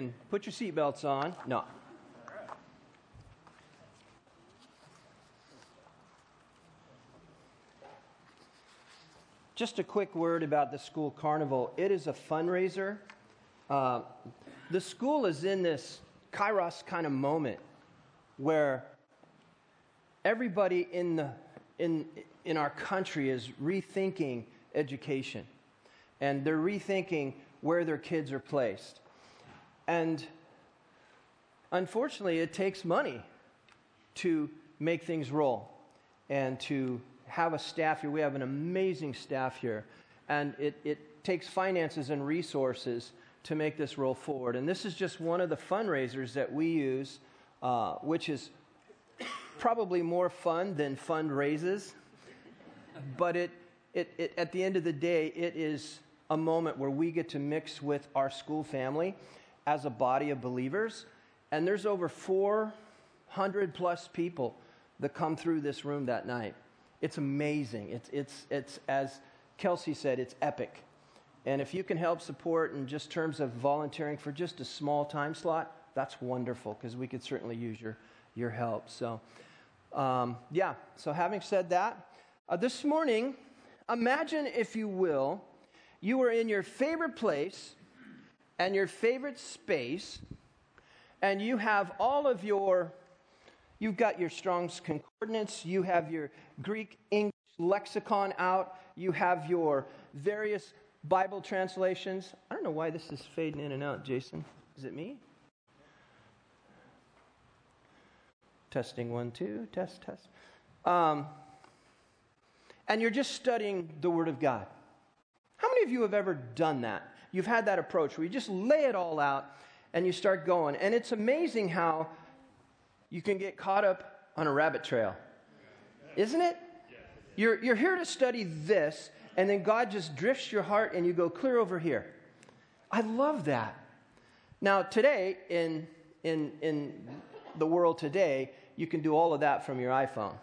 And put your seatbelts on. No. Just a quick word about the school carnival. It is a fundraiser. Uh, the school is in this kairos kind of moment where everybody in, the, in, in our country is rethinking education and they're rethinking where their kids are placed. And unfortunately, it takes money to make things roll and to have a staff here. We have an amazing staff here, and it, it takes finances and resources to make this roll forward. And this is just one of the fundraisers that we use, uh, which is probably more fun than fundraisers. But it, it, it, at the end of the day, it is a moment where we get to mix with our school family as a body of believers. And there's over 400 plus people that come through this room that night. It's amazing. It's, it's, it's as Kelsey said, it's epic. And if you can help support in just terms of volunteering for just a small time slot, that's wonderful because we could certainly use your, your help. So, um, yeah, so having said that, uh, this morning, imagine, if you will, you were in your favorite place and your favorite space, and you have all of your, you've got your Strong's Concordance, you have your Greek English lexicon out, you have your various Bible translations. I don't know why this is fading in and out, Jason. Is it me? Testing one, two, test, test. Um, and you're just studying the Word of God. How many of you have ever done that? You've had that approach where you just lay it all out and you start going. And it's amazing how you can get caught up on a rabbit trail. Isn't it? You're, you're here to study this, and then God just drifts your heart and you go clear over here. I love that. Now, today, in, in, in the world today, you can do all of that from your iPhone.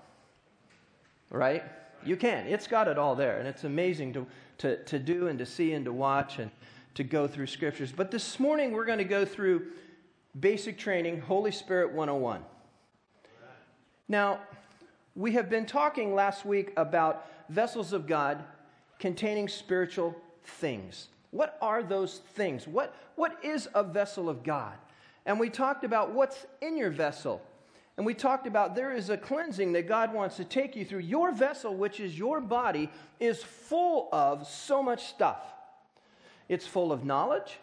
Right? You can. It's got it all there, and it's amazing to, to, to do and to see and to watch. And to go through scriptures. But this morning we're going to go through basic training, Holy Spirit 101. Now, we have been talking last week about vessels of God containing spiritual things. What are those things? What, what is a vessel of God? And we talked about what's in your vessel. And we talked about there is a cleansing that God wants to take you through. Your vessel, which is your body, is full of so much stuff. It's full of knowledge,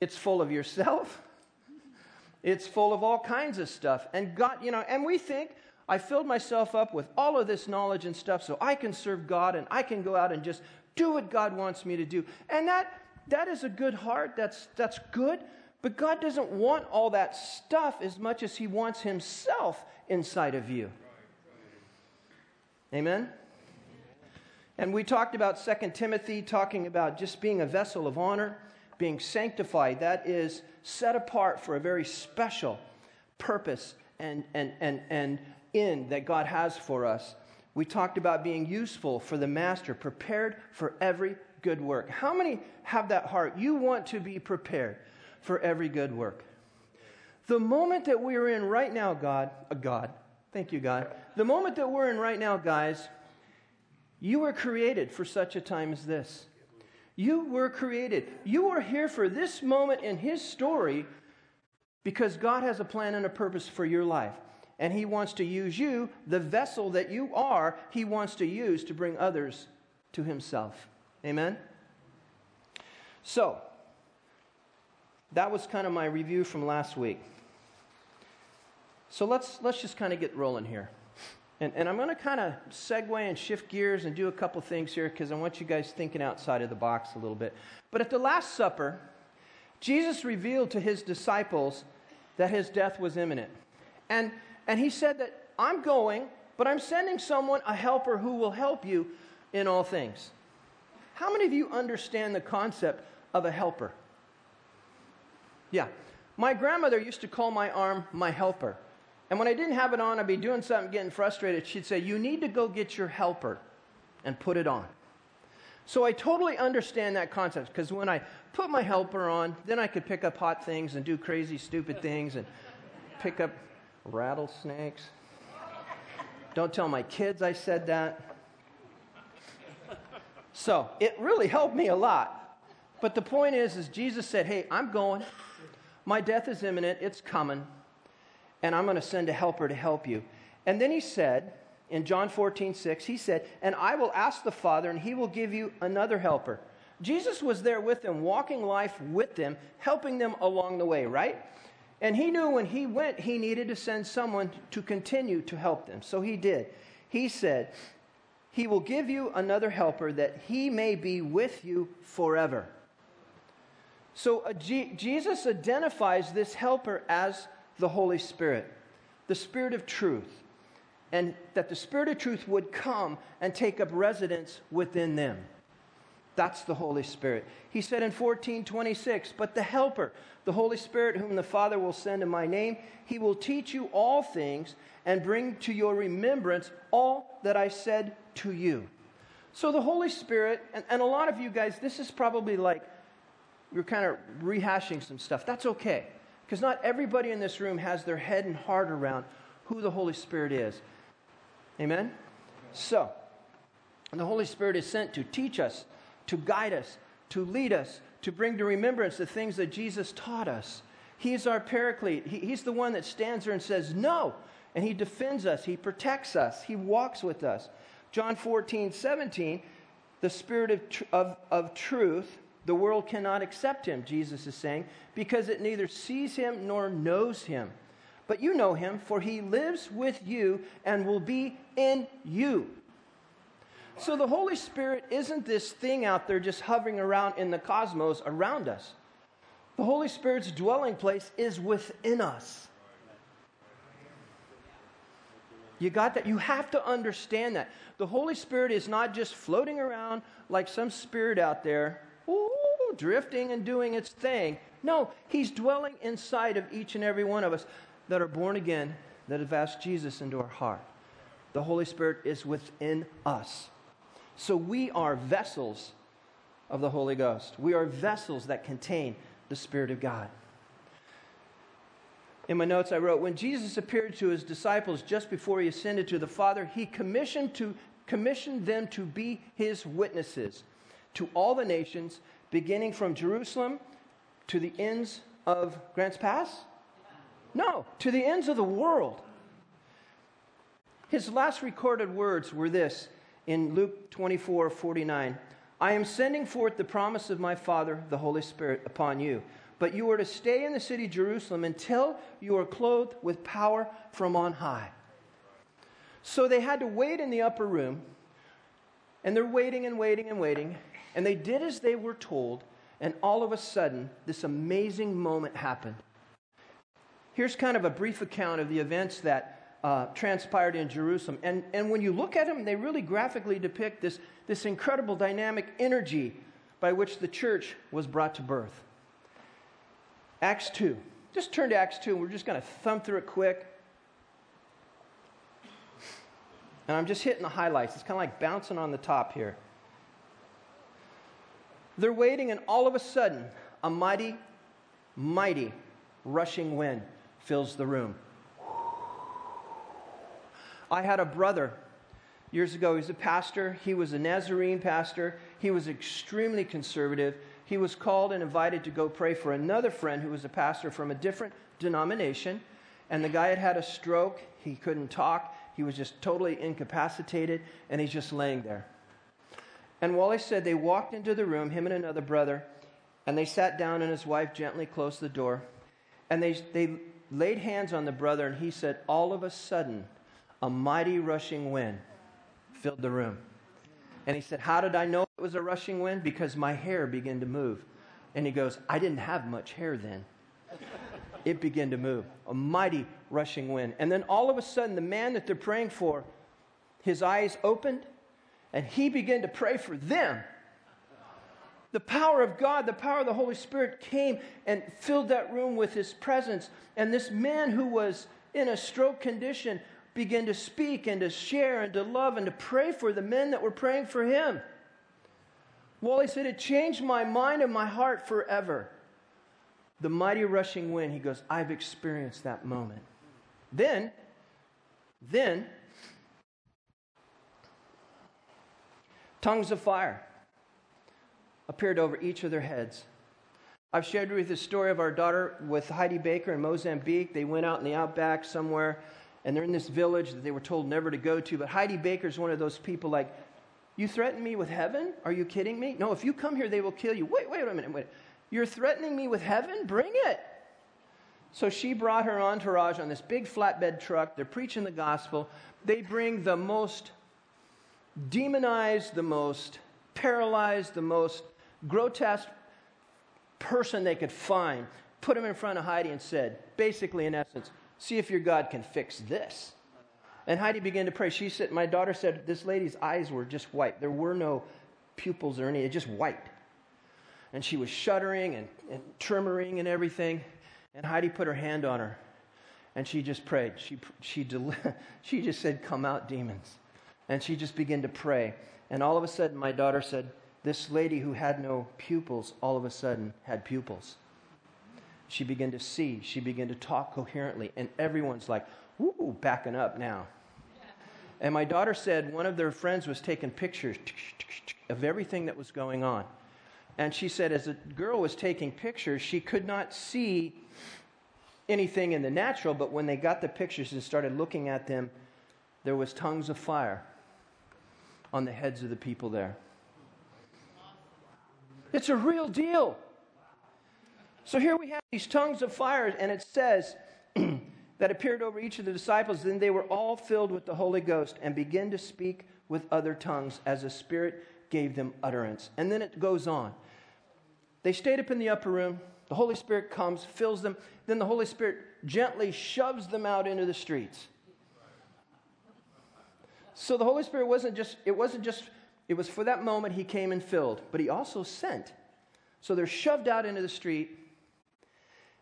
it's full of yourself, it's full of all kinds of stuff. And God, you know, and we think, I filled myself up with all of this knowledge and stuff so I can serve God and I can go out and just do what God wants me to do. And that that is a good heart. That's that's good. But God doesn't want all that stuff as much as He wants Himself inside of you. Amen? And we talked about 2 Timothy, talking about just being a vessel of honor, being sanctified. That is set apart for a very special purpose and, and, and, and in that God has for us. We talked about being useful for the master, prepared for every good work. How many have that heart? You want to be prepared for every good work. The moment that we are in right now, God, uh, God, thank you, God. The moment that we're in right now, guys, you were created for such a time as this. You were created. You are here for this moment in His story because God has a plan and a purpose for your life. And He wants to use you, the vessel that you are, He wants to use to bring others to Himself. Amen? So, that was kind of my review from last week. So let's, let's just kind of get rolling here. And, and I'm going to kind of segue and shift gears and do a couple things here because I want you guys thinking outside of the box a little bit. But at the Last Supper, Jesus revealed to his disciples that his death was imminent. And, and he said that I'm going, but I'm sending someone, a helper, who will help you in all things. How many of you understand the concept of a helper? Yeah. My grandmother used to call my arm my helper. And when I didn't have it on, I'd be doing something, getting frustrated. She'd say, You need to go get your helper and put it on. So I totally understand that concept because when I put my helper on, then I could pick up hot things and do crazy, stupid things and pick up rattlesnakes. Don't tell my kids I said that. So it really helped me a lot. But the point is, is Jesus said, Hey, I'm going. My death is imminent, it's coming, and I'm going to send a helper to help you. And then he said, in John 14, 6, he said, And I will ask the Father, and he will give you another helper. Jesus was there with them, walking life with them, helping them along the way, right? And he knew when he went, he needed to send someone to continue to help them. So he did. He said, He will give you another helper that he may be with you forever. So uh, G- Jesus identifies this helper as the Holy Spirit, the Spirit of truth and that the Spirit of truth would come and take up residence within them. That's the Holy Spirit. He said in 1426, But the Helper, the Holy Spirit, whom the Father will send in my name, he will teach you all things and bring to your remembrance all that I said to you. So the Holy Spirit, and, and a lot of you guys, this is probably like you're kind of rehashing some stuff. That's okay. Because not everybody in this room has their head and heart around who the Holy Spirit is. Amen? So, the Holy Spirit is sent to teach us, to guide us, to lead us, to bring to remembrance the things that Jesus taught us. He's our paraclete. He, he's the one that stands there and says, No. And he defends us, he protects us, he walks with us. John 14, 17, the Spirit of, tr- of, of truth, the world cannot accept him, Jesus is saying, because it neither sees him nor knows him. But you know him, for he lives with you and will be in you. So the Holy Spirit isn't this thing out there just hovering around in the cosmos around us. The Holy Spirit's dwelling place is within us. You got that? You have to understand that. The Holy Spirit is not just floating around like some spirit out there, ooh, drifting and doing its thing. No, He's dwelling inside of each and every one of us that are born again, that have asked Jesus into our heart. The Holy Spirit is within us. So we are vessels of the Holy Ghost. We are vessels that contain the Spirit of God. In my notes, I wrote When Jesus appeared to his disciples just before he ascended to the Father, he commissioned, to, commissioned them to be his witnesses to all the nations, beginning from Jerusalem to the ends of Grants Pass? No, to the ends of the world. His last recorded words were this in Luke 24 49. I am sending forth the promise of my Father, the Holy Spirit, upon you. But you are to stay in the city Jerusalem until you are clothed with power from on high. So they had to wait in the upper room, and they're waiting and waiting and waiting, and they did as they were told, and all of a sudden, this amazing moment happened. Here's kind of a brief account of the events that uh, transpired in Jerusalem. And, and when you look at them, they really graphically depict this, this incredible dynamic energy by which the church was brought to birth. Acts 2. Just turn to Acts 2, and we're just going to thumb through it quick. And I'm just hitting the highlights. It's kind of like bouncing on the top here. They're waiting, and all of a sudden, a mighty, mighty rushing wind fills the room. I had a brother years ago. He was a pastor. He was a Nazarene pastor. He was extremely conservative. He was called and invited to go pray for another friend who was a pastor from a different denomination. And the guy had had a stroke. He couldn't talk. He was just totally incapacitated. And he's just laying there. And Wally said they walked into the room, him and another brother, and they sat down, and his wife gently closed the door. And they, they laid hands on the brother, and he said, All of a sudden, a mighty rushing wind filled the room. And he said, How did I know it was a rushing wind? Because my hair began to move. And he goes, I didn't have much hair then. it began to move. A mighty rushing wind. And then all of a sudden, the man that they're praying for, his eyes opened, and he began to pray for them the power of God, the power of the Holy Spirit came and filled that room with his presence. And this man who was in a stroke condition began to speak and to share and to love and to pray for the men that were praying for him. Wally said, It changed my mind and my heart forever. The mighty rushing wind, he goes, I've experienced that moment. Then, then, tongues of fire appeared over each of their heads. I've shared with you the story of our daughter with Heidi Baker in Mozambique. They went out in the outback somewhere, and they're in this village that they were told never to go to. But Heidi Baker is one of those people like, you threaten me with heaven? Are you kidding me? No, if you come here, they will kill you. Wait, wait a minute. Wait. You're threatening me with heaven? Bring it. So she brought her entourage on this big flatbed truck. They're preaching the gospel. They bring the most demonized, the most paralyzed, the most grotesque person they could find, put him in front of Heidi and said, basically, in essence, see if your God can fix this. And Heidi began to pray. She said, My daughter said, this lady's eyes were just white. There were no pupils or anything, just white. And she was shuddering and, and tremoring and everything. And Heidi put her hand on her and she just prayed. She, she, she just said, Come out, demons. And she just began to pray. And all of a sudden, my daughter said, This lady who had no pupils all of a sudden had pupils. She began to see, she began to talk coherently. And everyone's like, Ooh, backing up now. And my daughter said one of their friends was taking pictures of everything that was going on. And she said, as the girl was taking pictures, she could not see anything in the natural, but when they got the pictures and started looking at them, there was tongues of fire on the heads of the people there. It's a real deal. So here we have these tongues of fire, and it says that appeared over each of the disciples. Then they were all filled with the Holy Ghost and began to speak with other tongues as the Spirit gave them utterance. And then it goes on. They stayed up in the upper room. The Holy Spirit comes, fills them. Then the Holy Spirit gently shoves them out into the streets. So the Holy Spirit wasn't just, it wasn't just, it was for that moment he came and filled, but he also sent. So they're shoved out into the street.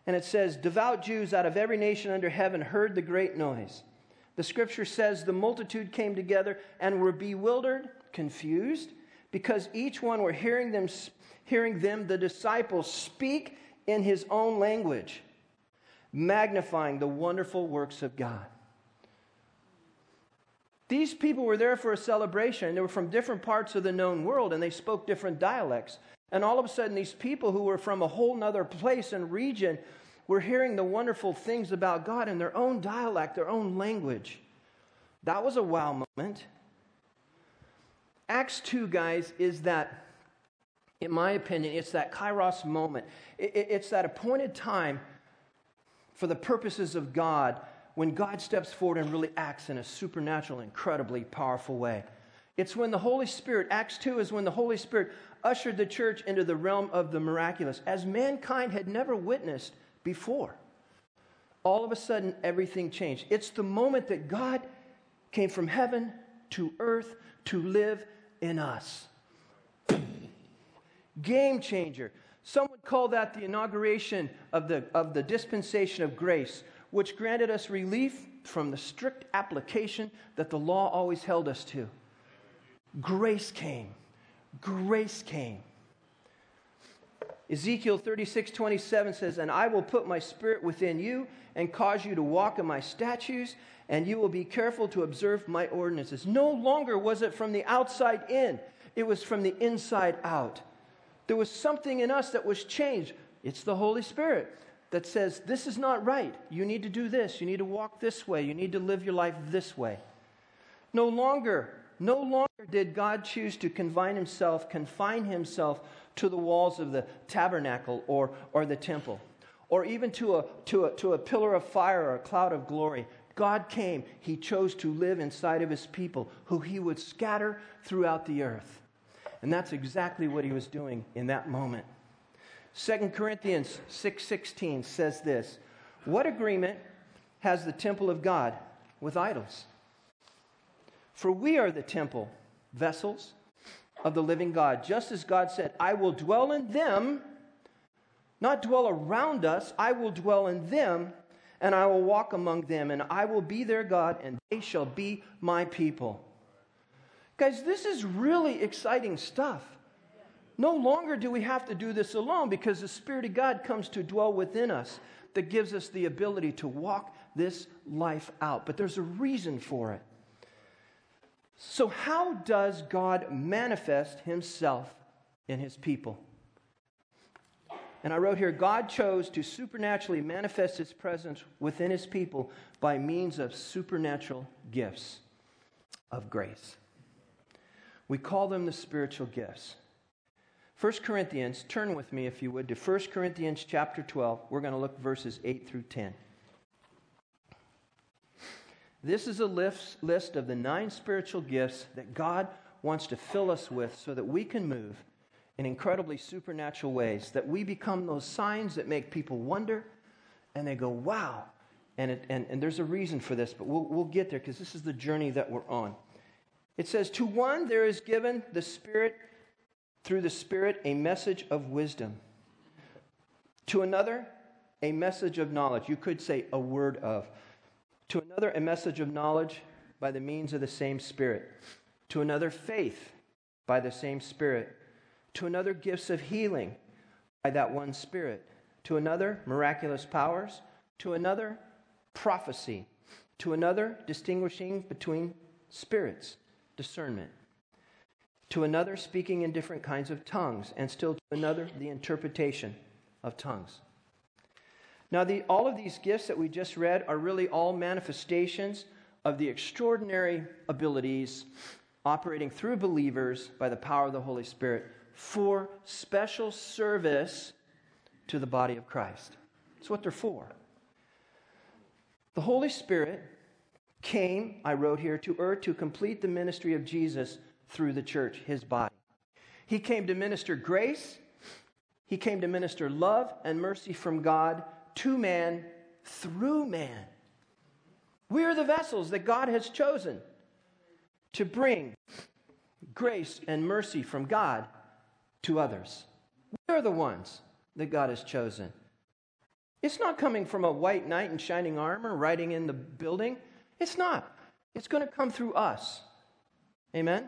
And it says, Devout Jews out of every nation under heaven heard the great noise. The scripture says the multitude came together and were bewildered, confused, because each one were hearing them, hearing them, the disciples, speak in his own language, magnifying the wonderful works of God. These people were there for a celebration. They were from different parts of the known world and they spoke different dialects. And all of a sudden, these people who were from a whole nother place and region were hearing the wonderful things about God in their own dialect, their own language. That was a wow moment. Acts 2, guys, is that, in my opinion, it's that kairos moment. It's that appointed time for the purposes of God when God steps forward and really acts in a supernatural, incredibly powerful way. It's when the Holy Spirit, Acts 2 is when the Holy Spirit ushered the church into the realm of the miraculous, as mankind had never witnessed before. All of a sudden, everything changed. It's the moment that God came from heaven to earth to live in us. Game changer. Some would call that the inauguration of the, of the dispensation of grace, which granted us relief from the strict application that the law always held us to. Grace came. Grace came. Ezekiel 36, 27 says, And I will put my spirit within you and cause you to walk in my statutes, and you will be careful to observe my ordinances. No longer was it from the outside in, it was from the inside out. There was something in us that was changed. It's the Holy Spirit that says, This is not right. You need to do this. You need to walk this way. You need to live your life this way. No longer no longer did God choose to confine himself, confine himself to the walls of the tabernacle or, or the temple, or even to a, to, a, to a pillar of fire or a cloud of glory. God came, he chose to live inside of his people, who he would scatter throughout the earth. And that's exactly what he was doing in that moment. 2 Corinthians 6:16 says this, "What agreement has the temple of God with idols?" For we are the temple, vessels of the living God. Just as God said, I will dwell in them, not dwell around us, I will dwell in them, and I will walk among them, and I will be their God, and they shall be my people. Guys, this is really exciting stuff. No longer do we have to do this alone because the Spirit of God comes to dwell within us that gives us the ability to walk this life out. But there's a reason for it. So, how does God manifest himself in his people? And I wrote here God chose to supernaturally manifest his presence within his people by means of supernatural gifts of grace. We call them the spiritual gifts. 1 Corinthians, turn with me if you would to 1 Corinthians chapter 12. We're going to look verses 8 through 10. This is a list of the nine spiritual gifts that God wants to fill us with so that we can move in incredibly supernatural ways, that we become those signs that make people wonder and they go, wow. And, it, and, and there's a reason for this, but we'll, we'll get there because this is the journey that we're on. It says, To one there is given the Spirit, through the Spirit, a message of wisdom. To another, a message of knowledge. You could say a word of. To another, a message of knowledge by the means of the same Spirit. To another, faith by the same Spirit to another, gifts of healing by that one Spirit, to another, miraculous powers, to another, prophecy, to another, distinguishing between spirits, discernment, to another, speaking in different kinds of tongues, and still to another, the interpretation of tongues. Now, the, all of these gifts that we just read are really all manifestations of the extraordinary abilities operating through believers by the power of the Holy Spirit for special service to the body of Christ. That's what they're for. The Holy Spirit came, I wrote here, to earth to complete the ministry of Jesus through the church, his body. He came to minister grace, he came to minister love and mercy from God to man through man. We are the vessels that God has chosen to bring grace and mercy from God to others. We're the ones that God has chosen. It's not coming from a white knight in shining armor riding in the building. It's not. It's going to come through us. Amen?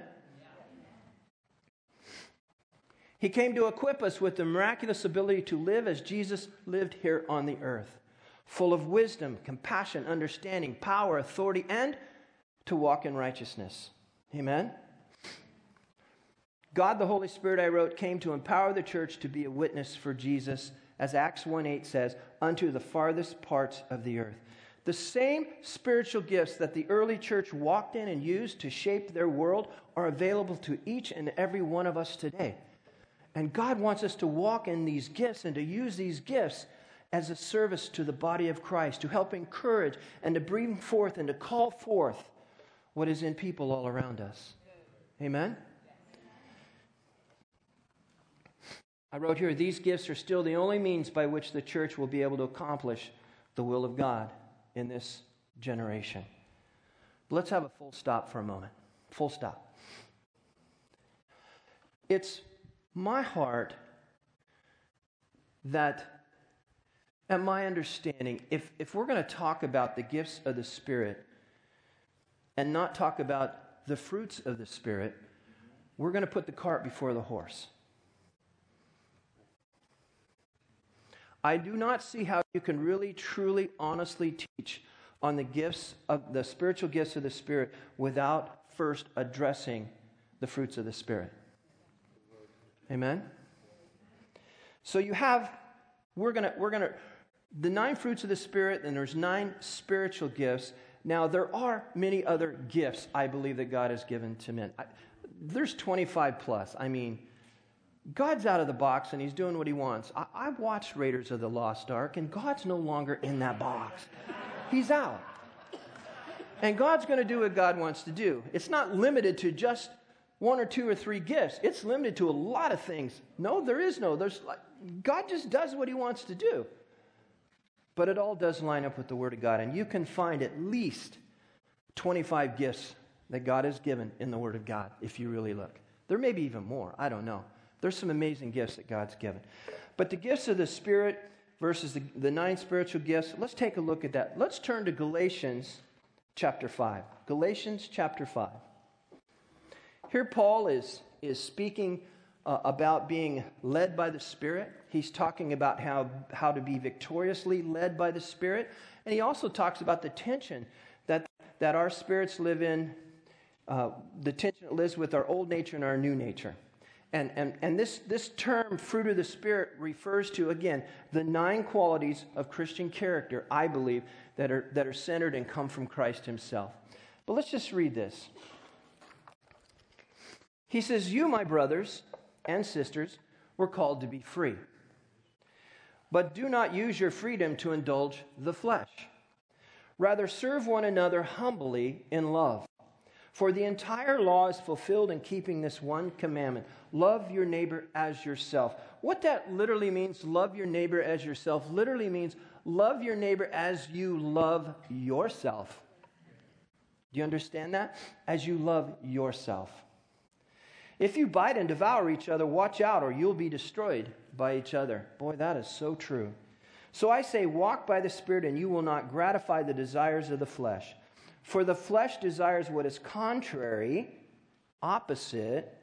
He came to equip us with the miraculous ability to live as Jesus lived here on the earth, full of wisdom, compassion, understanding, power, authority, and to walk in righteousness. Amen? God the Holy Spirit, I wrote, came to empower the church to be a witness for Jesus, as Acts 1 8 says, unto the farthest parts of the earth. The same spiritual gifts that the early church walked in and used to shape their world are available to each and every one of us today. And God wants us to walk in these gifts and to use these gifts as a service to the body of Christ, to help encourage and to bring forth and to call forth what is in people all around us. Amen? I wrote here these gifts are still the only means by which the church will be able to accomplish the will of God in this generation. But let's have a full stop for a moment. Full stop. It's my heart that, at my understanding, if, if we're going to talk about the gifts of the Spirit and not talk about the fruits of the Spirit, we're going to put the cart before the horse. I do not see how you can really, truly, honestly teach on the gifts of the spiritual gifts of the Spirit without first addressing the fruits of the Spirit. Amen? So you have, we're going to, we're going to, the nine fruits of the Spirit, and there's nine spiritual gifts. Now, there are many other gifts I believe that God has given to men. I, there's 25 plus. I mean, God's out of the box and he's doing what he wants. I, have watched Raiders of the Lost Ark, and God's no longer in that box. He's out. And God's going to do what God wants to do. It's not limited to just one or two or three gifts. It's limited to a lot of things. No, there is no. There's God just does what he wants to do. But it all does line up with the Word of God. And you can find at least 25 gifts that God has given in the Word of God if you really look. There may be even more. I don't know. There's some amazing gifts that God's given. But the gifts of the Spirit versus the, the nine spiritual gifts, let's take a look at that. Let's turn to Galatians chapter 5. Galatians chapter 5. Here, Paul is, is speaking uh, about being led by the Spirit. He's talking about how, how to be victoriously led by the Spirit. And he also talks about the tension that, that our spirits live in, uh, the tension that lives with our old nature and our new nature. And, and, and this, this term, fruit of the Spirit, refers to, again, the nine qualities of Christian character, I believe, that are, that are centered and come from Christ Himself. But let's just read this. He says, You, my brothers and sisters, were called to be free. But do not use your freedom to indulge the flesh. Rather, serve one another humbly in love. For the entire law is fulfilled in keeping this one commandment love your neighbor as yourself. What that literally means, love your neighbor as yourself, literally means love your neighbor as you love yourself. Do you understand that? As you love yourself. If you bite and devour each other, watch out, or you'll be destroyed by each other. Boy, that is so true. So I say, walk by the Spirit, and you will not gratify the desires of the flesh. For the flesh desires what is contrary, opposite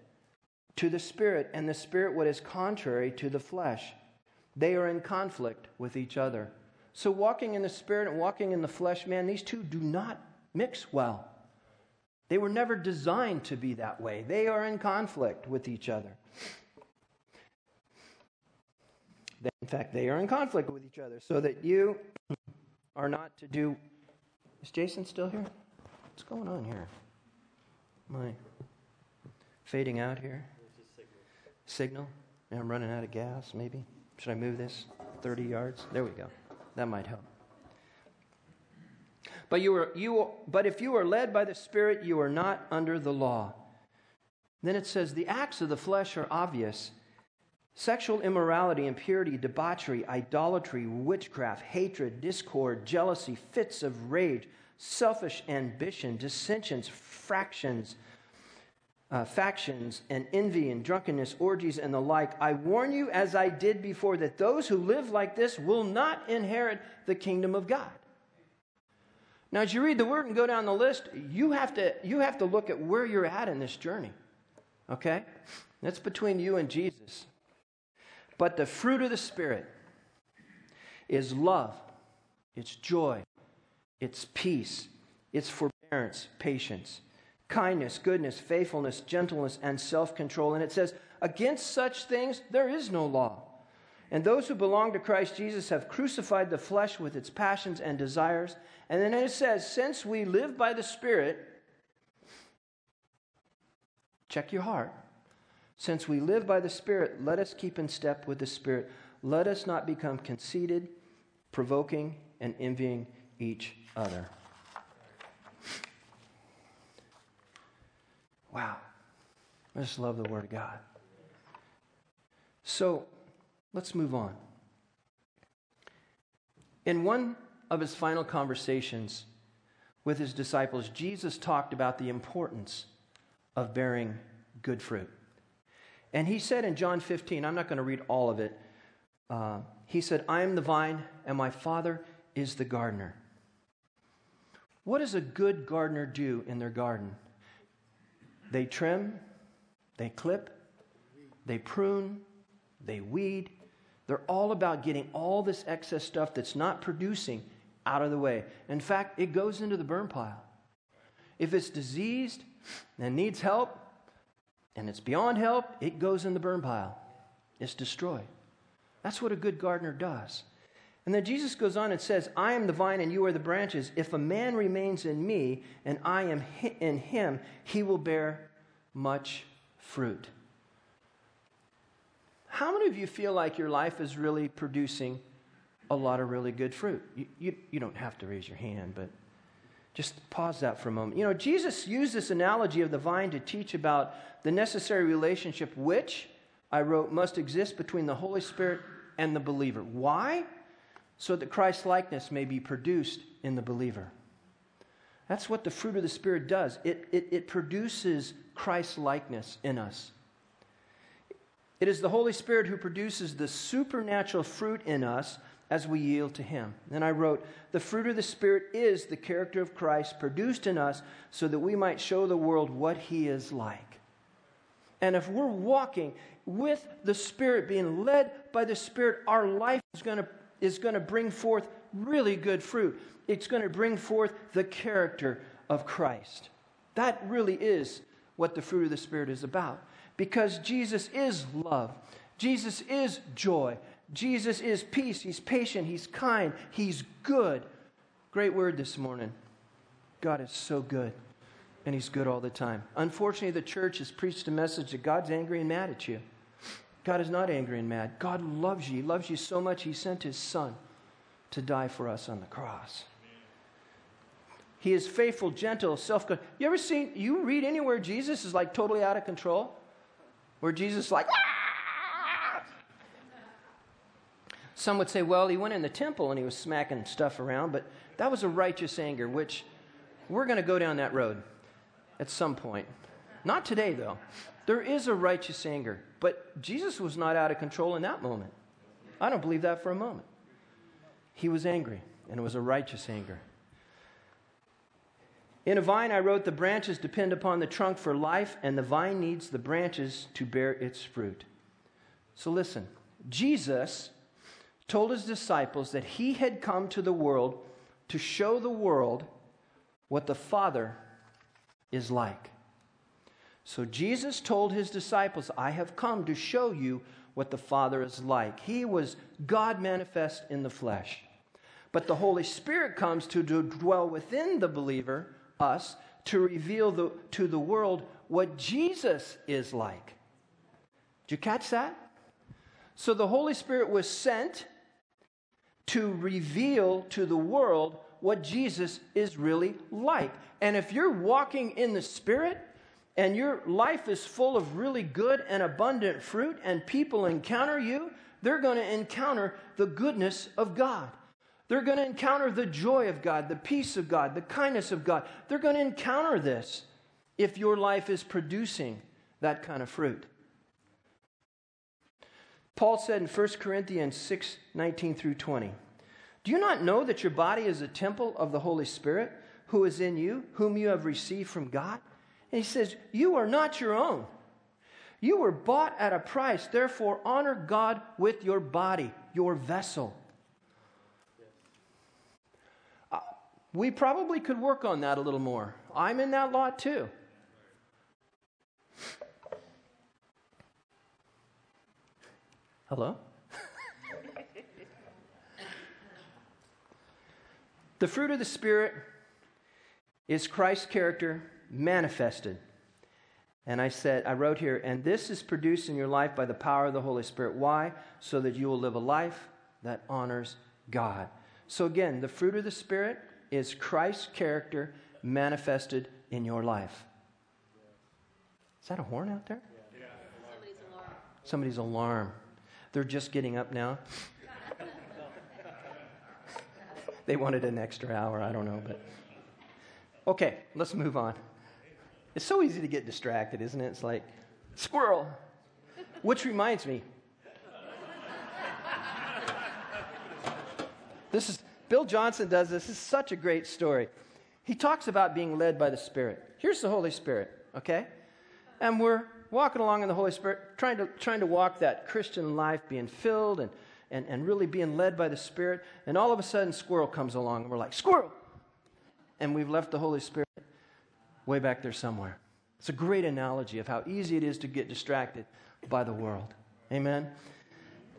to the Spirit, and the Spirit what is contrary to the flesh. They are in conflict with each other. So, walking in the Spirit and walking in the flesh, man, these two do not mix well. They were never designed to be that way. They are in conflict with each other. In fact, they are in conflict with each other, so that you are not to do. Is Jason still here? What's going on here? I fading out here? Signal. signal? Yeah, I'm running out of gas, maybe. Should I move this 30 yards? There we go. That might help. But, you are, you, but if you are led by the Spirit, you are not under the law. Then it says, the acts of the flesh are obvious sexual immorality, impurity, debauchery, idolatry, witchcraft, hatred, discord, jealousy, fits of rage, selfish ambition, dissensions, fractions. Uh, factions and envy and drunkenness, orgies, and the like. I warn you, as I did before, that those who live like this will not inherit the kingdom of God. Now, as you read the word and go down the list, you have to, you have to look at where you're at in this journey. Okay? That's between you and Jesus. But the fruit of the Spirit is love, it's joy, it's peace, it's forbearance, patience, kindness, goodness, faithfulness, gentleness, and self control. And it says, Against such things there is no law. And those who belong to Christ Jesus have crucified the flesh with its passions and desires. And then it says, since we live by the Spirit, check your heart. Since we live by the Spirit, let us keep in step with the Spirit. Let us not become conceited, provoking, and envying each other. Wow. I just love the Word of God. So, Let's move on. In one of his final conversations with his disciples, Jesus talked about the importance of bearing good fruit. And he said in John 15, I'm not going to read all of it. Uh, he said, I am the vine, and my Father is the gardener. What does a good gardener do in their garden? They trim, they clip, they prune, they weed, they're all about getting all this excess stuff that's not producing out of the way. In fact, it goes into the burn pile. If it's diseased and needs help, and it's beyond help, it goes in the burn pile. It's destroyed. That's what a good gardener does. And then Jesus goes on and says, I am the vine and you are the branches. If a man remains in me and I am in him, he will bear much fruit. How many of you feel like your life is really producing a lot of really good fruit? You, you, you don't have to raise your hand, but just pause that for a moment. You know, Jesus used this analogy of the vine to teach about the necessary relationship which, I wrote, must exist between the Holy Spirit and the believer. Why? So that Christ's likeness may be produced in the believer. That's what the fruit of the Spirit does. It, it, it produces Christ's likeness in us. It is the Holy Spirit who produces the supernatural fruit in us as we yield to Him. Then I wrote, The fruit of the Spirit is the character of Christ produced in us so that we might show the world what He is like. And if we're walking with the Spirit, being led by the Spirit, our life is going to, is going to bring forth really good fruit. It's going to bring forth the character of Christ. That really is what the fruit of the Spirit is about. Because Jesus is love, Jesus is joy, Jesus is peace. He's patient, He's kind, He's good. Great word this morning. God is so good, and He's good all the time. Unfortunately, the church has preached a message that God's angry and mad at you. God is not angry and mad. God loves you. He loves you so much, He sent His Son to die for us on the cross. He is faithful, gentle, self control. You ever seen, you read anywhere Jesus is like totally out of control? Where Jesus like, ah! Some would say, well, he went in the temple and he was smacking stuff around, but that was a righteous anger, which we're going to go down that road at some point. Not today, though. There is a righteous anger, but Jesus was not out of control in that moment. I don't believe that for a moment. He was angry, and it was a righteous anger. In a vine, I wrote, The branches depend upon the trunk for life, and the vine needs the branches to bear its fruit. So listen, Jesus told his disciples that he had come to the world to show the world what the Father is like. So Jesus told his disciples, I have come to show you what the Father is like. He was God manifest in the flesh. But the Holy Spirit comes to dwell within the believer, us, to reveal the, to the world what Jesus is like. Did you catch that? So the Holy Spirit was sent to reveal to the world what Jesus is really like. And if you're walking in the Spirit and your life is full of really good and abundant fruit, and people encounter you, they're going to encounter the goodness of God. They're going to encounter the joy of God, the peace of God, the kindness of God. They're going to encounter this if your life is producing that kind of fruit. Paul said in 1 Corinthians 6 19 through 20. Do you not know that your body is a temple of the Holy Spirit who is in you, whom you have received from God? And he says, You are not your own. You were bought at a price. Therefore, honor God with your body, your vessel. Uh, we probably could work on that a little more. I'm in that lot too. Hello? The fruit of the Spirit is Christ's character manifested. And I said, I wrote here, and this is produced in your life by the power of the Holy Spirit. Why? So that you will live a life that honors God. So again, the fruit of the Spirit is Christ's character manifested in your life. Is that a horn out there? Somebody's alarm. Somebody's alarm. They're just getting up now. they wanted an extra hour. I don't know, but okay, let's move on. It's so easy to get distracted, isn't it? It's like squirrel. Which reminds me, this is Bill Johnson does this. This is such a great story. He talks about being led by the Spirit. Here's the Holy Spirit, okay? And we're walking along in the Holy Spirit, trying to, trying to walk that Christian life, being filled and and, and really being led by the Spirit. And all of a sudden, squirrel comes along, and we're like, squirrel! And we've left the Holy Spirit way back there somewhere. It's a great analogy of how easy it is to get distracted by the world. Amen?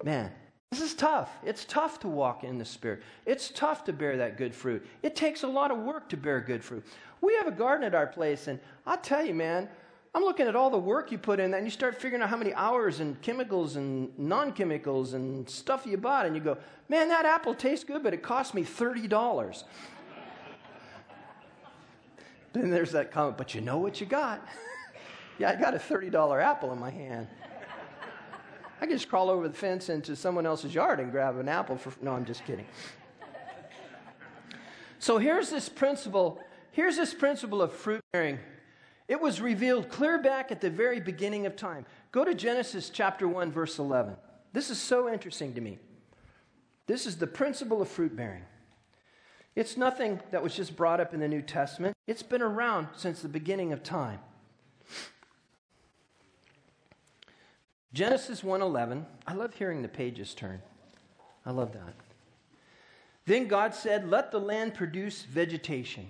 Man, this is tough. It's tough to walk in the Spirit. It's tough to bear that good fruit. It takes a lot of work to bear good fruit. We have a garden at our place, and I'll tell you, man, I'm looking at all the work you put in that, and you start figuring out how many hours and chemicals and non chemicals and stuff you bought, and you go, man, that apple tastes good, but it cost me $30. then there's that comment, but you know what you got? yeah, I got a $30 apple in my hand. I can just crawl over the fence into someone else's yard and grab an apple for. No, I'm just kidding. So here's this principle. Here's this principle of fruit bearing it was revealed clear back at the very beginning of time. Go to Genesis chapter 1, verse 11. This is so interesting to me. This is the principle of fruit bearing. It's nothing that was just brought up in the New Testament, it's been around since the beginning of time. Genesis 1:11. I love hearing the pages turn. I love that. Then God said, "Let the land produce vegetation,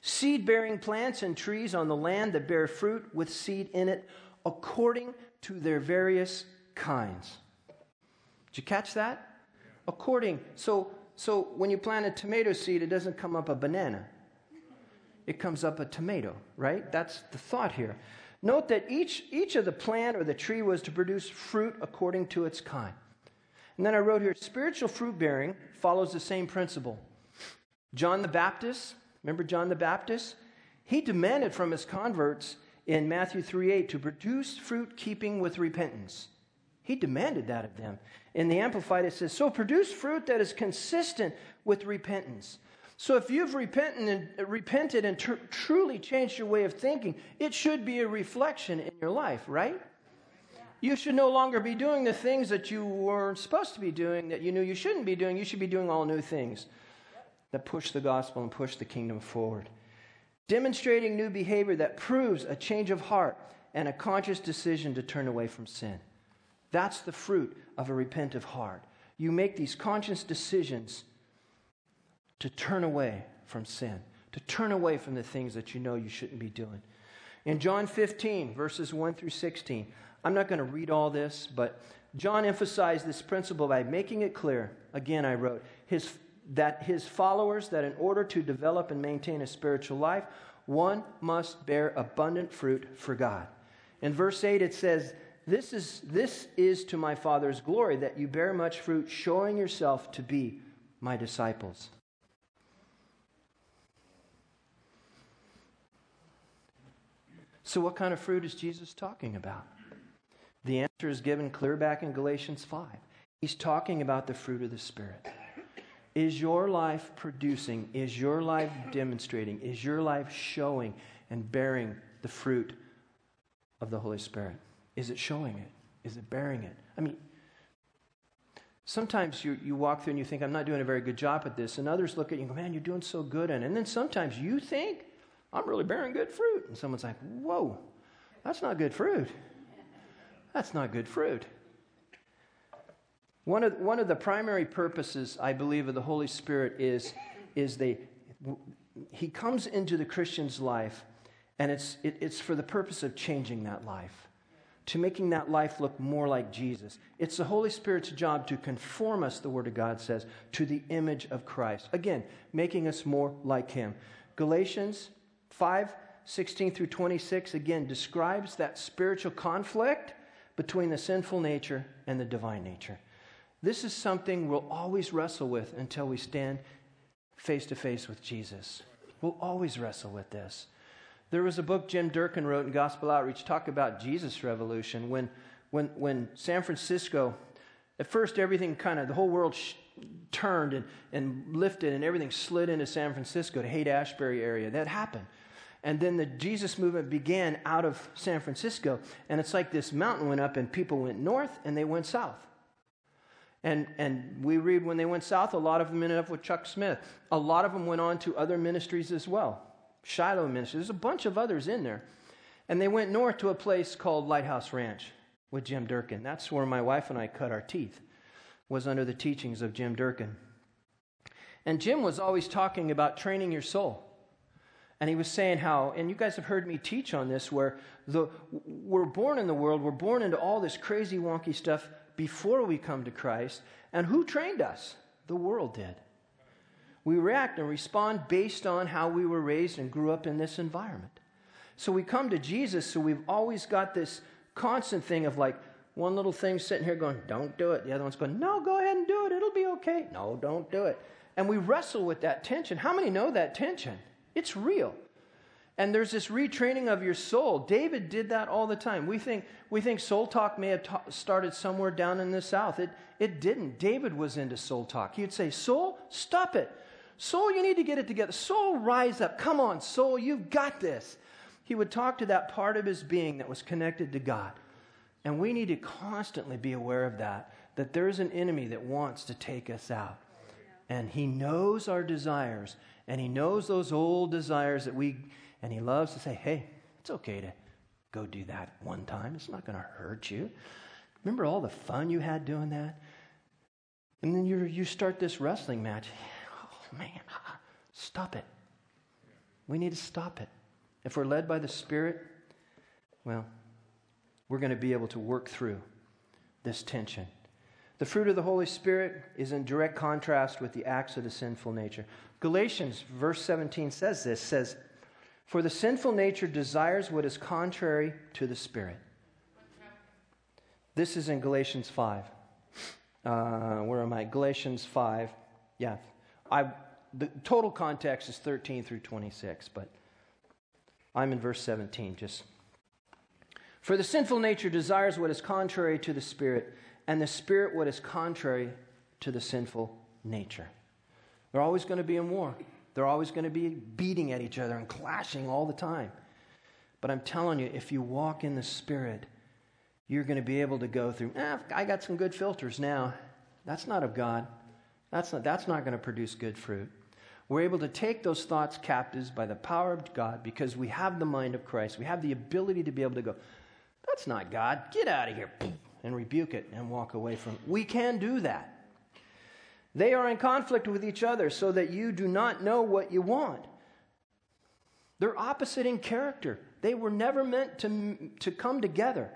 seed-bearing plants and trees on the land that bear fruit with seed in it, according to their various kinds." Did you catch that? According. So so when you plant a tomato seed, it doesn't come up a banana. It comes up a tomato, right? That's the thought here. Note that each, each of the plant or the tree was to produce fruit according to its kind. And then I wrote here spiritual fruit bearing follows the same principle. John the Baptist, remember John the Baptist? He demanded from his converts in Matthew 3 8 to produce fruit keeping with repentance. He demanded that of them. In the Amplified, it says, So produce fruit that is consistent with repentance. So if you've repented and, uh, repented and tr- truly changed your way of thinking, it should be a reflection in your life, right? You should no longer be doing the things that you weren't supposed to be doing, that you knew you shouldn't be doing. You should be doing all new things that push the gospel and push the kingdom forward. Demonstrating new behavior that proves a change of heart and a conscious decision to turn away from sin. That's the fruit of a repentant heart. You make these conscious decisions to turn away from sin, to turn away from the things that you know you shouldn't be doing. In John 15, verses 1 through 16, I'm not going to read all this, but John emphasized this principle by making it clear. Again, I wrote, his, that his followers, that in order to develop and maintain a spiritual life, one must bear abundant fruit for God. In verse 8, it says, this is, this is to my Father's glory that you bear much fruit, showing yourself to be my disciples. So, what kind of fruit is Jesus talking about? The answer is given clear back in Galatians 5. He's talking about the fruit of the Spirit. Is your life producing? Is your life demonstrating? Is your life showing and bearing the fruit of the Holy Spirit? Is it showing it? Is it bearing it? I mean, sometimes you, you walk through and you think, I'm not doing a very good job at this. And others look at you and go, man, you're doing so good. And, and then sometimes you think, I'm really bearing good fruit. And someone's like, whoa, that's not good fruit. That's not good fruit. One of, one of the primary purposes, I believe, of the Holy Spirit is, is they, he comes into the Christian's life, and it's, it, it's for the purpose of changing that life to making that life look more like Jesus. It's the Holy Spirit's job to conform us, the Word of God says, to the image of Christ. Again, making us more like Him. Galatians 5 16 through 26 again describes that spiritual conflict between the sinful nature and the divine nature. This is something we'll always wrestle with until we stand face to face with Jesus. We'll always wrestle with this. There was a book Jim Durkin wrote in Gospel Outreach, talk about Jesus Revolution. When, when, when San Francisco, at first everything kind of, the whole world sh- turned and, and lifted and everything slid into San Francisco to Haight Ashbury area. That happened. And then the Jesus movement began out of San Francisco. And it's like this mountain went up and people went north and they went south. And, and we read when they went south, a lot of them ended up with Chuck Smith. A lot of them went on to other ministries as well. Shiloh Ministry. There's a bunch of others in there. And they went north to a place called Lighthouse Ranch with Jim Durkin. That's where my wife and I cut our teeth, was under the teachings of Jim Durkin. And Jim was always talking about training your soul. And he was saying how, and you guys have heard me teach on this, where the, we're born in the world, we're born into all this crazy, wonky stuff before we come to Christ. And who trained us? The world did. We react and respond based on how we were raised and grew up in this environment. So we come to Jesus, so we've always got this constant thing of like, one little thing sitting here going, don't do it. The other one's going, no, go ahead and do it. It'll be okay. No, don't do it. And we wrestle with that tension. How many know that tension? It's real. And there's this retraining of your soul. David did that all the time. We think, we think soul talk may have ta- started somewhere down in the south. It, it didn't. David was into soul talk. He'd say, Soul, stop it. Soul, you need to get it together. Soul, rise up. Come on, soul, you've got this. He would talk to that part of his being that was connected to God. And we need to constantly be aware of that, that there's an enemy that wants to take us out. And he knows our desires, and he knows those old desires that we, and he loves to say, hey, it's okay to go do that one time. It's not going to hurt you. Remember all the fun you had doing that? And then you you start this wrestling match. Oh, man, stop it. We need to stop it. If we're led by the Spirit, well, we're going to be able to work through this tension. The fruit of the Holy Spirit is in direct contrast with the acts of the sinful nature. Galatians verse 17 says this says, For the sinful nature desires what is contrary to the Spirit. This is in Galatians 5. Uh, where am I? Galatians 5. Yeah. I, the total context is 13 through 26, but I'm in verse 17. Just. For the sinful nature desires what is contrary to the Spirit, and the Spirit what is contrary to the sinful nature. They're always going to be in war. They're always going to be beating at each other and clashing all the time. But I'm telling you, if you walk in the Spirit, you're going to be able to go through, eh, I got some good filters now. That's not of God. That's not, that's not going to produce good fruit. We're able to take those thoughts captives by the power of God because we have the mind of Christ. We have the ability to be able to go, that's not God. Get out of here. And rebuke it and walk away from it. We can do that. They are in conflict with each other so that you do not know what you want. They're opposite in character. They were never meant to, to come together.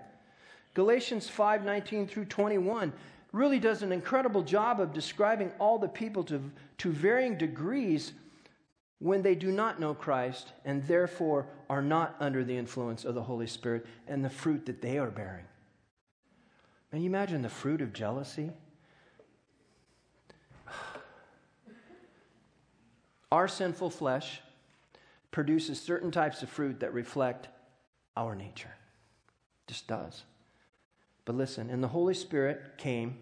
Galatians 5 19 through 21 really does an incredible job of describing all the people to, to varying degrees when they do not know Christ and therefore are not under the influence of the Holy Spirit and the fruit that they are bearing. Can you imagine the fruit of jealousy? Our sinful flesh produces certain types of fruit that reflect our nature. Just does. But listen, and the Holy Spirit came,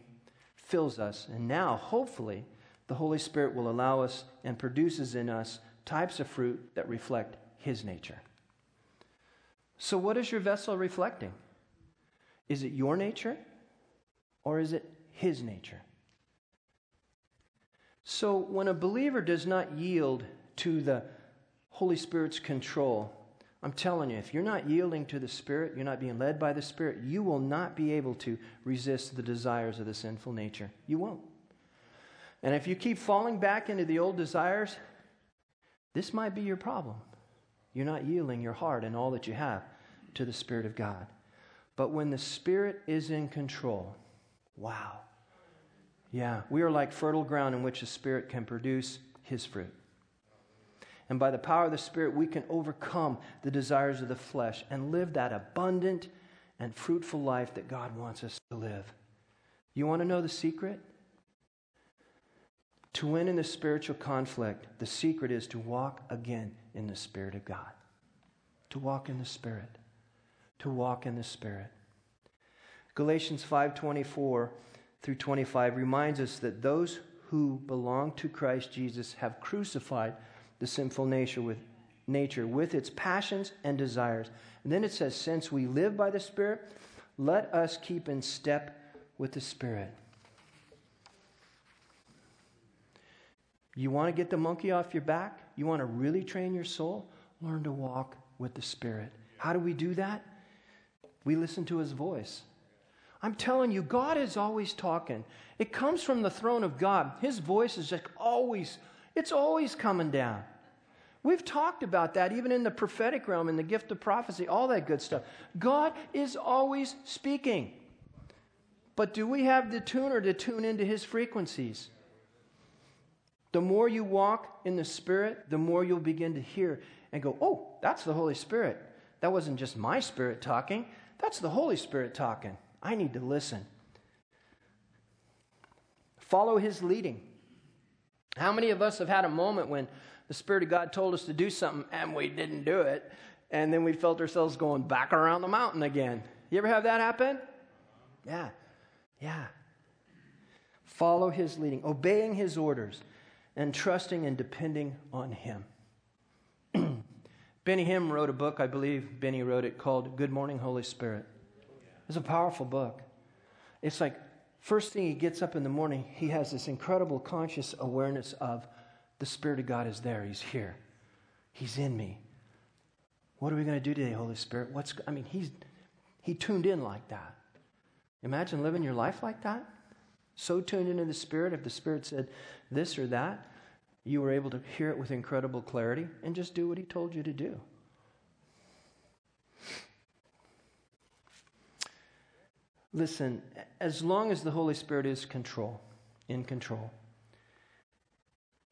fills us, and now, hopefully, the Holy Spirit will allow us and produces in us types of fruit that reflect His nature. So, what is your vessel reflecting? Is it your nature or is it His nature? So, when a believer does not yield to the Holy Spirit's control, I'm telling you, if you're not yielding to the Spirit, you're not being led by the Spirit, you will not be able to resist the desires of the sinful nature. You won't. And if you keep falling back into the old desires, this might be your problem. You're not yielding your heart and all that you have to the Spirit of God. But when the Spirit is in control, wow. Yeah, we are like fertile ground in which the Spirit can produce His fruit. And by the power of the Spirit, we can overcome the desires of the flesh and live that abundant and fruitful life that God wants us to live. You want to know the secret? To win in the spiritual conflict, the secret is to walk again in the Spirit of God. To walk in the Spirit. To walk in the Spirit. Galatians 5:24 through 25 reminds us that those who belong to Christ Jesus have crucified the sinful nature with nature with its passions and desires. And then it says, since we live by the Spirit, let us keep in step with the Spirit. You want to get the monkey off your back? You want to really train your soul? Learn to walk with the Spirit. How do we do that? We listen to His voice. I'm telling you, God is always talking. It comes from the throne of God. His voice is just always it's always coming down. We've talked about that even in the prophetic realm, in the gift of prophecy, all that good stuff. God is always speaking. But do we have the tuner to tune into his frequencies? The more you walk in the Spirit, the more you'll begin to hear and go, oh, that's the Holy Spirit. That wasn't just my spirit talking, that's the Holy Spirit talking. I need to listen. Follow his leading. How many of us have had a moment when the Spirit of God told us to do something and we didn't do it, and then we felt ourselves going back around the mountain again? You ever have that happen? Yeah, yeah. Follow His leading, obeying His orders, and trusting and depending on Him. Benny Hinn wrote a book, I believe Benny wrote it, called Good Morning, Holy Spirit. It's a powerful book. It's like First thing he gets up in the morning, he has this incredible conscious awareness of the Spirit of God is there. He's here. He's in me. What are we going to do today, Holy Spirit? What's, I mean, he's, he tuned in like that. Imagine living your life like that. So tuned into the Spirit, if the Spirit said this or that, you were able to hear it with incredible clarity and just do what He told you to do. Listen, as long as the Holy Spirit is control, in control,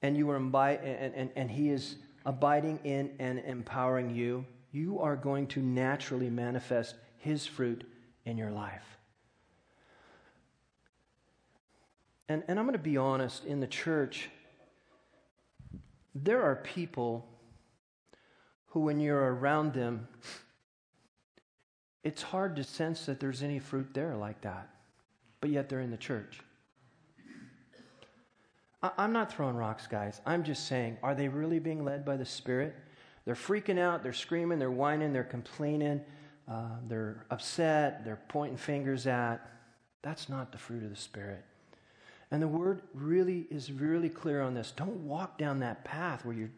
and you are imbi- and, and, and He is abiding in and empowering you, you are going to naturally manifest His fruit in your life. And, and I'm going to be honest, in the church, there are people who, when you're around them, it's hard to sense that there's any fruit there like that, but yet they're in the church. I'm not throwing rocks, guys. I'm just saying, are they really being led by the Spirit? They're freaking out, they're screaming, they're whining, they're complaining, uh, they're upset, they're pointing fingers at. That's not the fruit of the Spirit. And the word really is really clear on this. Don't walk down that path where you're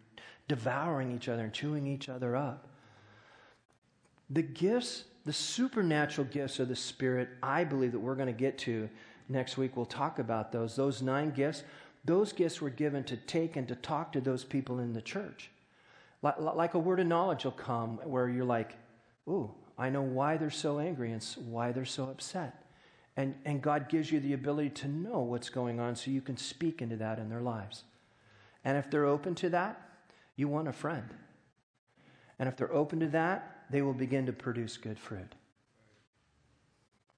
devouring each other and chewing each other up. The gifts, the supernatural gifts of the Spirit, I believe that we're going to get to next week. We'll talk about those. Those nine gifts, those gifts were given to take and to talk to those people in the church. Like, a word of knowledge will come where you're like, ooh, I know why they're so angry and why they're so upset. And, and God gives you the ability to know what's going on so you can speak into that in their lives. And if they're open to that, you want a friend. And if they're open to that, they will begin to produce good fruit.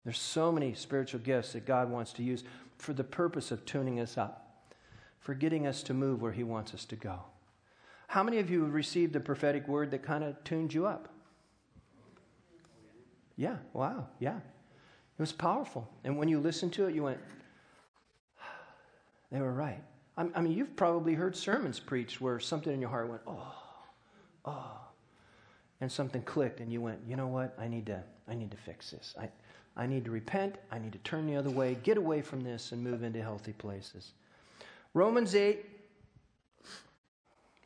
There's so many spiritual gifts that God wants to use for the purpose of tuning us up, for getting us to move where He wants us to go. How many of you have received a prophetic word that kind of tuned you up? Yeah, wow, yeah. It was powerful. And when you listened to it, you went, they were right. I mean, you've probably heard sermons preached where something in your heart went, oh, oh, and something clicked, and you went, you know what? I need to, I need to fix this. I, I need to repent. I need to turn the other way, get away from this, and move into healthy places. Romans 8,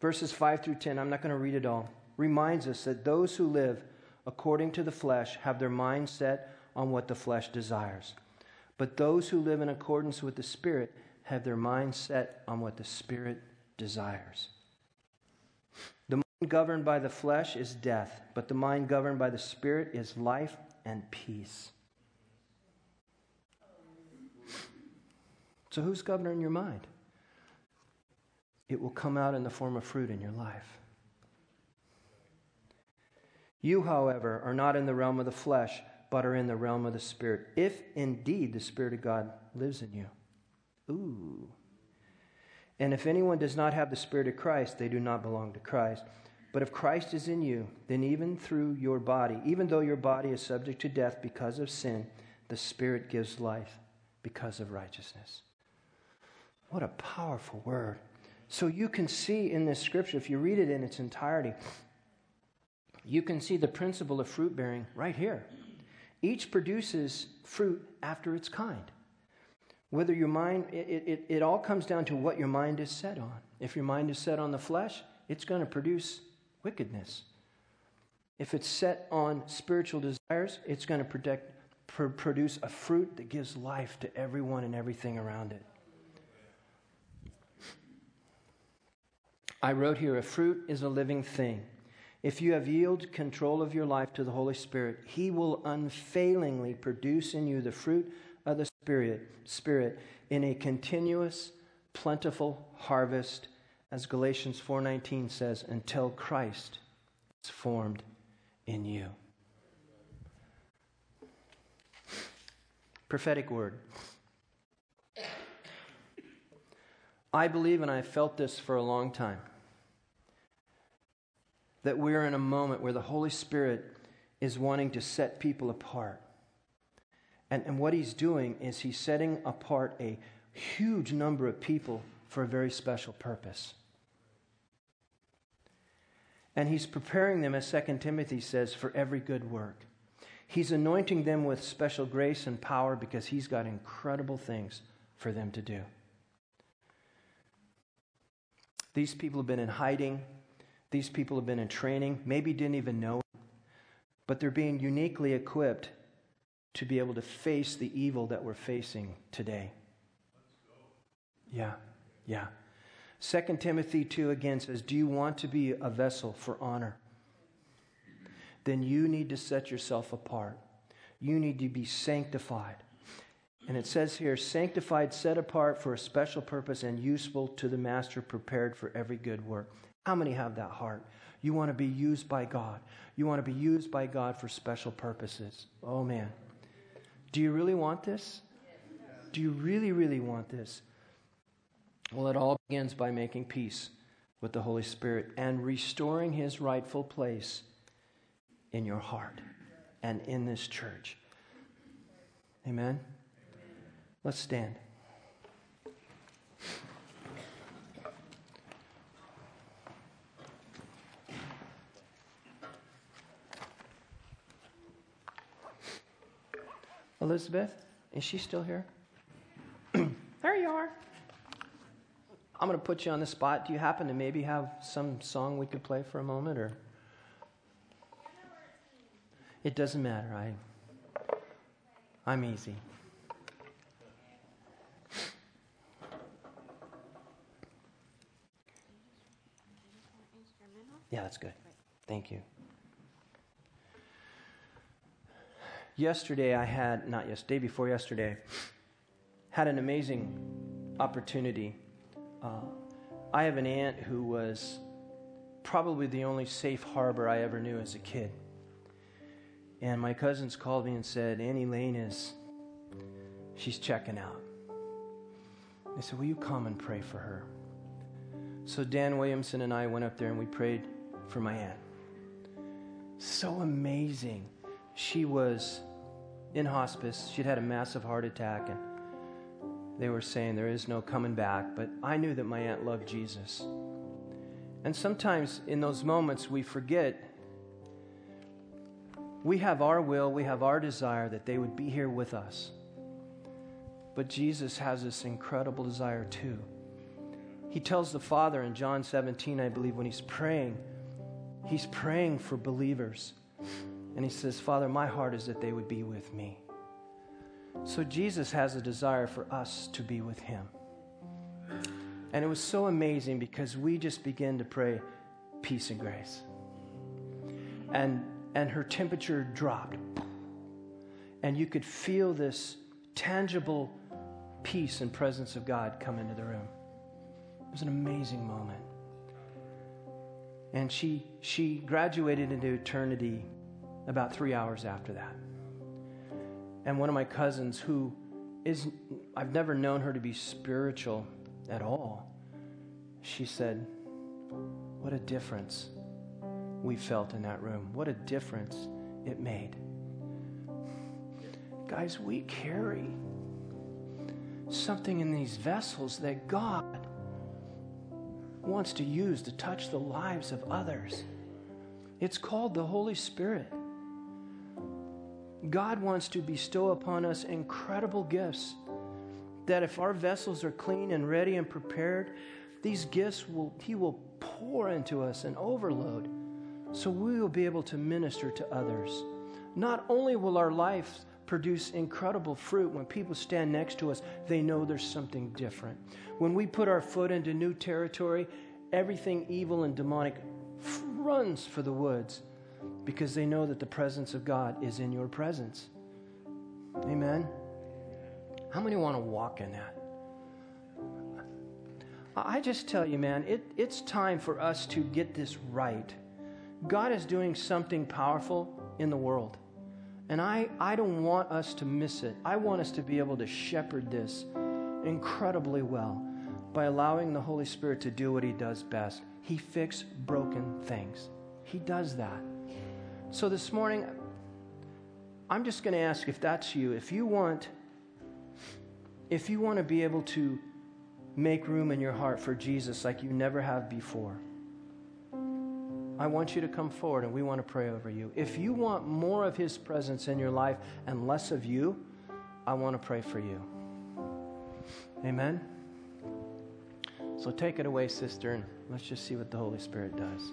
verses 5 through 10, I'm not going to read it all, reminds us that those who live according to the flesh have their mind set on what the flesh desires. But those who live in accordance with the Spirit have their mind set on what the Spirit desires. Governed by the flesh is death, but the mind governed by the Spirit is life and peace. So, who's governing your mind? It will come out in the form of fruit in your life. You, however, are not in the realm of the flesh but are in the realm of the Spirit, if indeed the Spirit of God lives in you. Ooh. And if anyone does not have the Spirit of Christ, they do not belong to Christ. But if Christ is in you, then even through your body, even though your body is subject to death because of sin, the Spirit gives life because of righteousness. What a powerful word. So you can see in this scripture, if you read it in its entirety, you can see the principle of fruit bearing right here. Each produces fruit after its kind. Whether your mind, it, it, it all comes down to what your mind is set on. If your mind is set on the flesh, it's going to produce wickedness. If it's set on spiritual desires, it's going to protect, pr- produce a fruit that gives life to everyone and everything around it. I wrote here a fruit is a living thing. If you have yielded control of your life to the Holy Spirit, He will unfailingly produce in you the fruit of the Spirit, Spirit in a continuous, plentiful harvest, as Galatians 4:19 says, until Christ is formed in you. Prophetic word. I believe, and I've felt this for a long time that we're in a moment where the Holy Spirit is wanting to set people apart. And, and what he's doing is he's setting apart a huge number of people for a very special purpose. And he's preparing them, as 2 Timothy says, for every good work. He's anointing them with special grace and power because he's got incredible things for them to do. These people have been in hiding. These people have been in training, maybe didn't even know it, but they're being uniquely equipped to be able to face the evil that we're facing today. Yeah, yeah. 2 Timothy 2 again says, Do you want to be a vessel for honor? Then you need to set yourself apart. You need to be sanctified. And it says here, sanctified, set apart for a special purpose and useful to the master, prepared for every good work. How many have that heart? You want to be used by God. You want to be used by God for special purposes. Oh, man. Do you really want this? Do you really, really want this? Well, it all begins by making peace with the Holy Spirit and restoring his rightful place in your heart and in this church. Amen? Let's stand. Elizabeth, is she still here? there you are. I'm going to put you on the spot. Do you happen to maybe have some song we could play for a moment or It doesn't matter. I I'm easy. Yeah, that's good. Thank you. Yesterday, I had, not yesterday, before yesterday, had an amazing opportunity. Uh, I have an aunt who was probably the only safe harbor I ever knew as a kid. And my cousins called me and said, Annie Lane is, she's checking out. They said, Will you come and pray for her? So Dan Williamson and I went up there and we prayed for my aunt. So amazing. She was in hospice. She'd had a massive heart attack, and they were saying there is no coming back. But I knew that my aunt loved Jesus. And sometimes in those moments, we forget we have our will, we have our desire that they would be here with us. But Jesus has this incredible desire too. He tells the Father in John 17, I believe, when he's praying, he's praying for believers. And he says, Father, my heart is that they would be with me. So Jesus has a desire for us to be with him. And it was so amazing because we just began to pray peace and grace. And, and her temperature dropped. And you could feel this tangible peace and presence of God come into the room. It was an amazing moment. And she, she graduated into eternity about three hours after that. And one of my cousins, who is, I've never known her to be spiritual at all, she said, What a difference we felt in that room. What a difference it made. Guys, we carry something in these vessels that God wants to use to touch the lives of others. It's called the Holy Spirit. God wants to bestow upon us incredible gifts that if our vessels are clean and ready and prepared, these gifts will he will pour into us and overload so we will be able to minister to others. Not only will our life produce incredible fruit when people stand next to us, they know there's something different. When we put our foot into new territory, everything evil and demonic runs for the woods because they know that the presence of God is in your presence. Amen. How many want to walk in that? I just tell you, man, it, it's time for us to get this right. God is doing something powerful in the world. And I, I don't want us to miss it. I want us to be able to shepherd this incredibly well by allowing the Holy Spirit to do what He does best. He fixes broken things. He does that. So this morning, I'm just going to ask if that's you, if you want, if you want to be able to make room in your heart for Jesus like you never have before, I want you to come forward and we want to pray over you. If you want more of His presence in your life and less of you, I want to pray for you. Amen. So take it away, sister, and let's just see what the Holy Spirit does.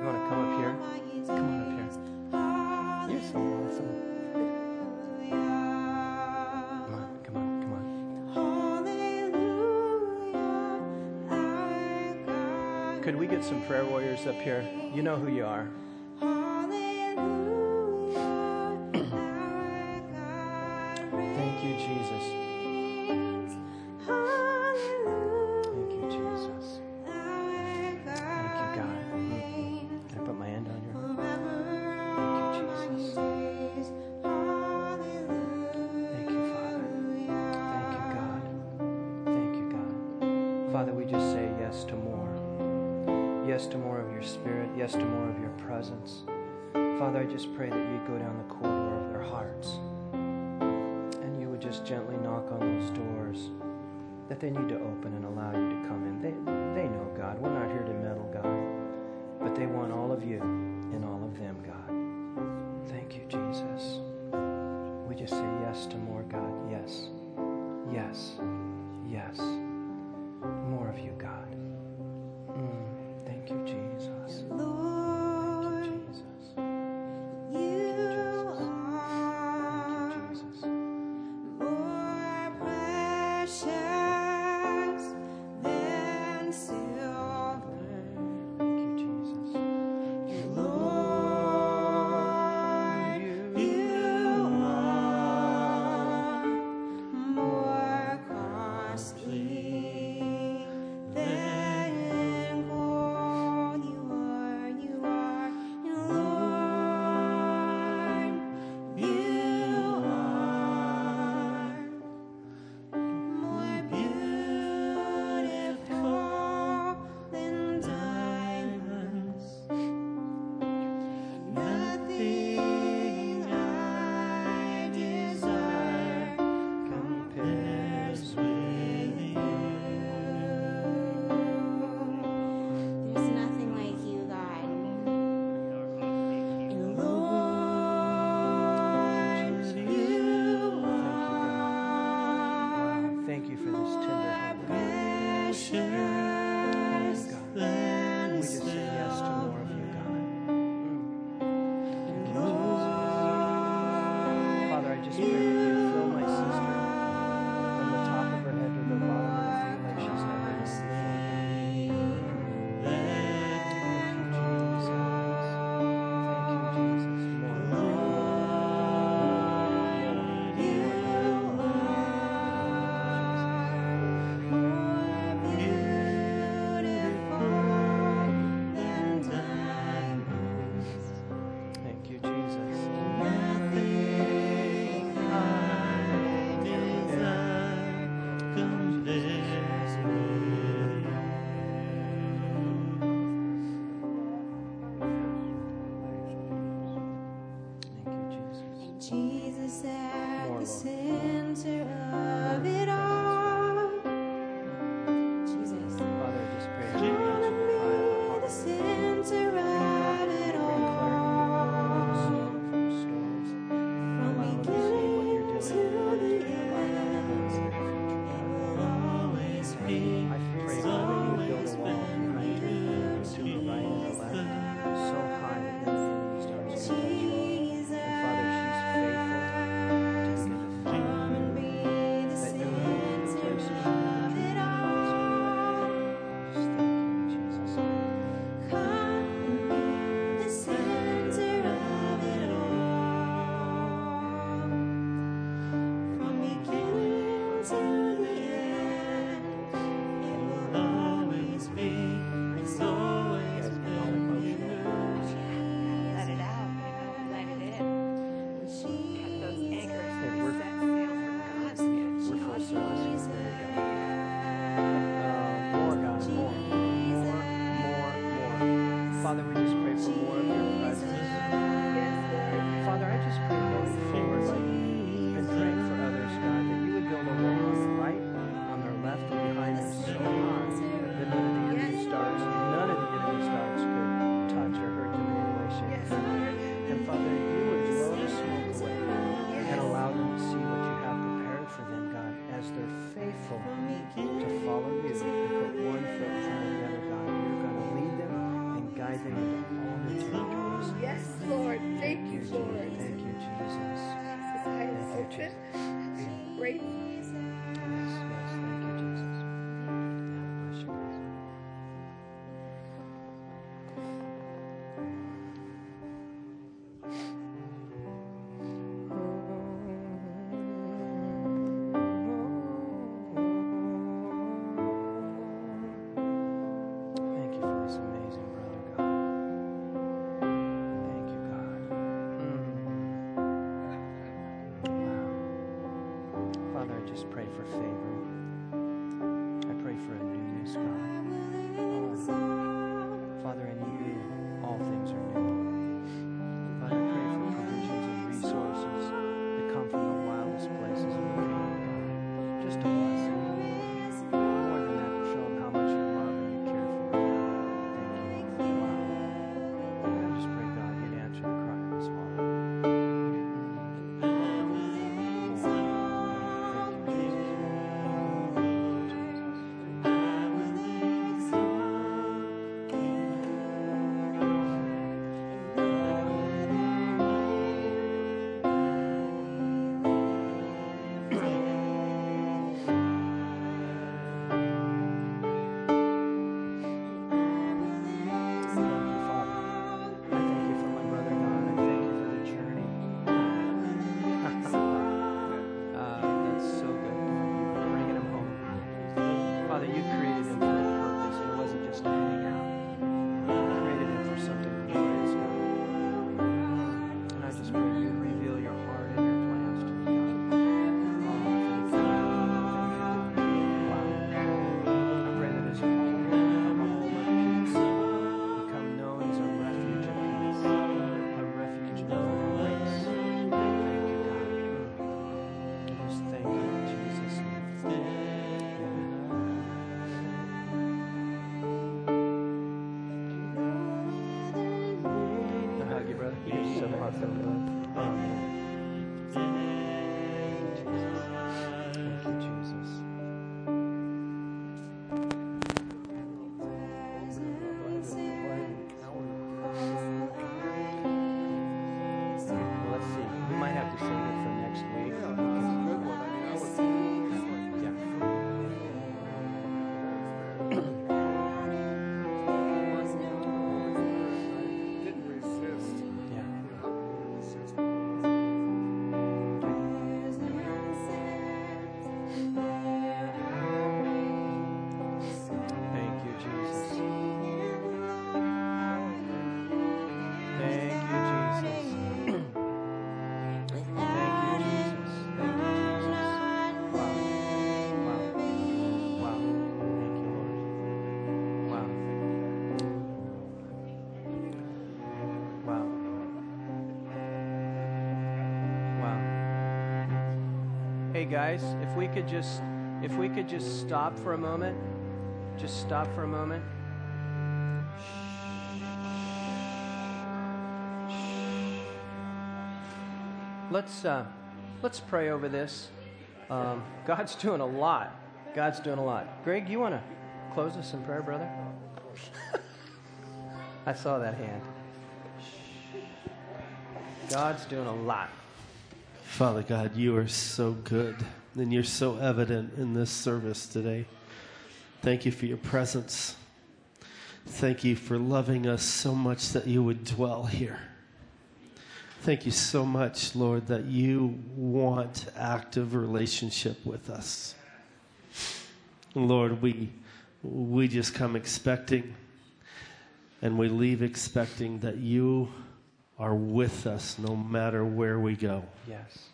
You want to come up here? Come on up here. You're so awesome. Come on, come on, come on. Could we get some prayer warriors up here? You know who you are. you go down the corridor of their hearts and you would just gently knock on those doors that they need to open and allow you to come in. They, they know, God. We're not here to meddle, God. But they want all of you and all of them, God. Thank you, Jesus. We just say yes to more, God. Yes. Yes. Yes. Guys, if we could just if we could just stop for a moment. Just stop for a moment. Let's uh, let's pray over this. Um, God's doing a lot. God's doing a lot. Greg, you want to close us in prayer, brother? I saw that hand. God's doing a lot. Father God, you are so good and you're so evident in this service today. Thank you for your presence. Thank you for loving us so much that you would dwell here. Thank you so much, Lord, that you want active relationship with us. Lord, we we just come expecting and we leave expecting that you are with us no matter where we go. Yes.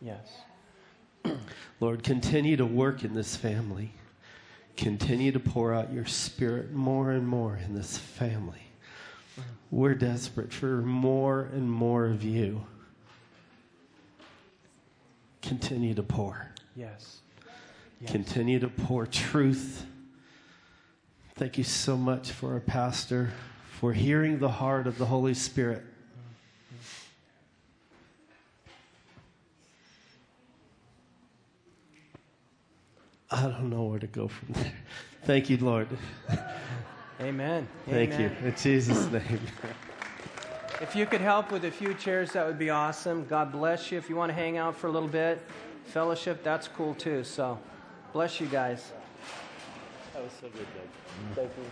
Yes. Lord, continue to work in this family. Continue to pour out your spirit more and more in this family. We're desperate for more and more of you. Continue to pour. Yes. Yes. Continue to pour truth. Thank you so much for our pastor, for hearing the heart of the Holy Spirit. I don't know where to go from there. Thank you, Lord. Amen. Thank Amen. you. In Jesus' name. If you could help with a few chairs, that would be awesome. God bless you. If you want to hang out for a little bit, fellowship, that's cool too. So, bless you guys. That was so good, Doug. Thank you.